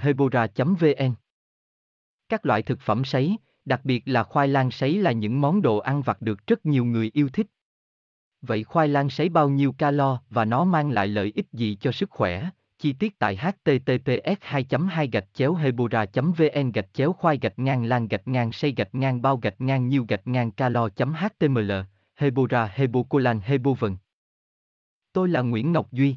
hebora vn các loại thực phẩm sấy, đặc biệt là khoai lang sấy là những món đồ ăn vặt được rất nhiều người yêu thích. Vậy khoai lang sấy bao nhiêu calo và nó mang lại lợi ích gì cho sức khỏe? Chi tiết tại https 2 2 gạch chéo hebora vn gạch chéo khoai gạch ngang lang gạch ngang xây gạch ngang bao gạch ngang nhiêu gạch ngang calo html hebora, hebocolan hebovn tôi là nguyễn ngọc duy